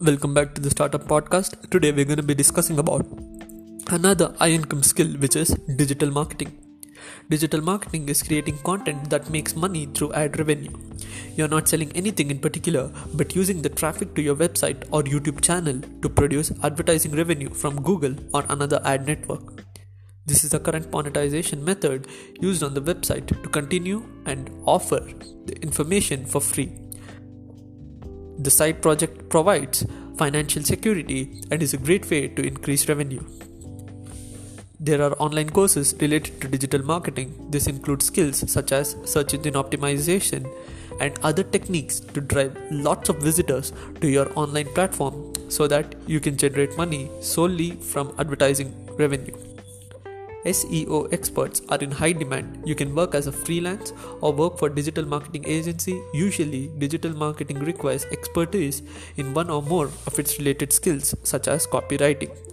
welcome back to the Startup Podcast. Today we're going to be discussing about another high income skill which is digital marketing. Digital marketing is creating content that makes money through ad revenue. You're not selling anything in particular, but using the traffic to your website or YouTube channel to produce advertising revenue from Google or another ad network. This is the current monetization method used on the website to continue and offer the information for free. The side project provides financial security and is a great way to increase revenue. There are online courses related to digital marketing. This includes skills such as search engine optimization and other techniques to drive lots of visitors to your online platform so that you can generate money solely from advertising revenue. SEO experts are in high demand. You can work as a freelance or work for digital marketing agency. Usually, digital marketing requires expertise in one or more of its related skills such as copywriting.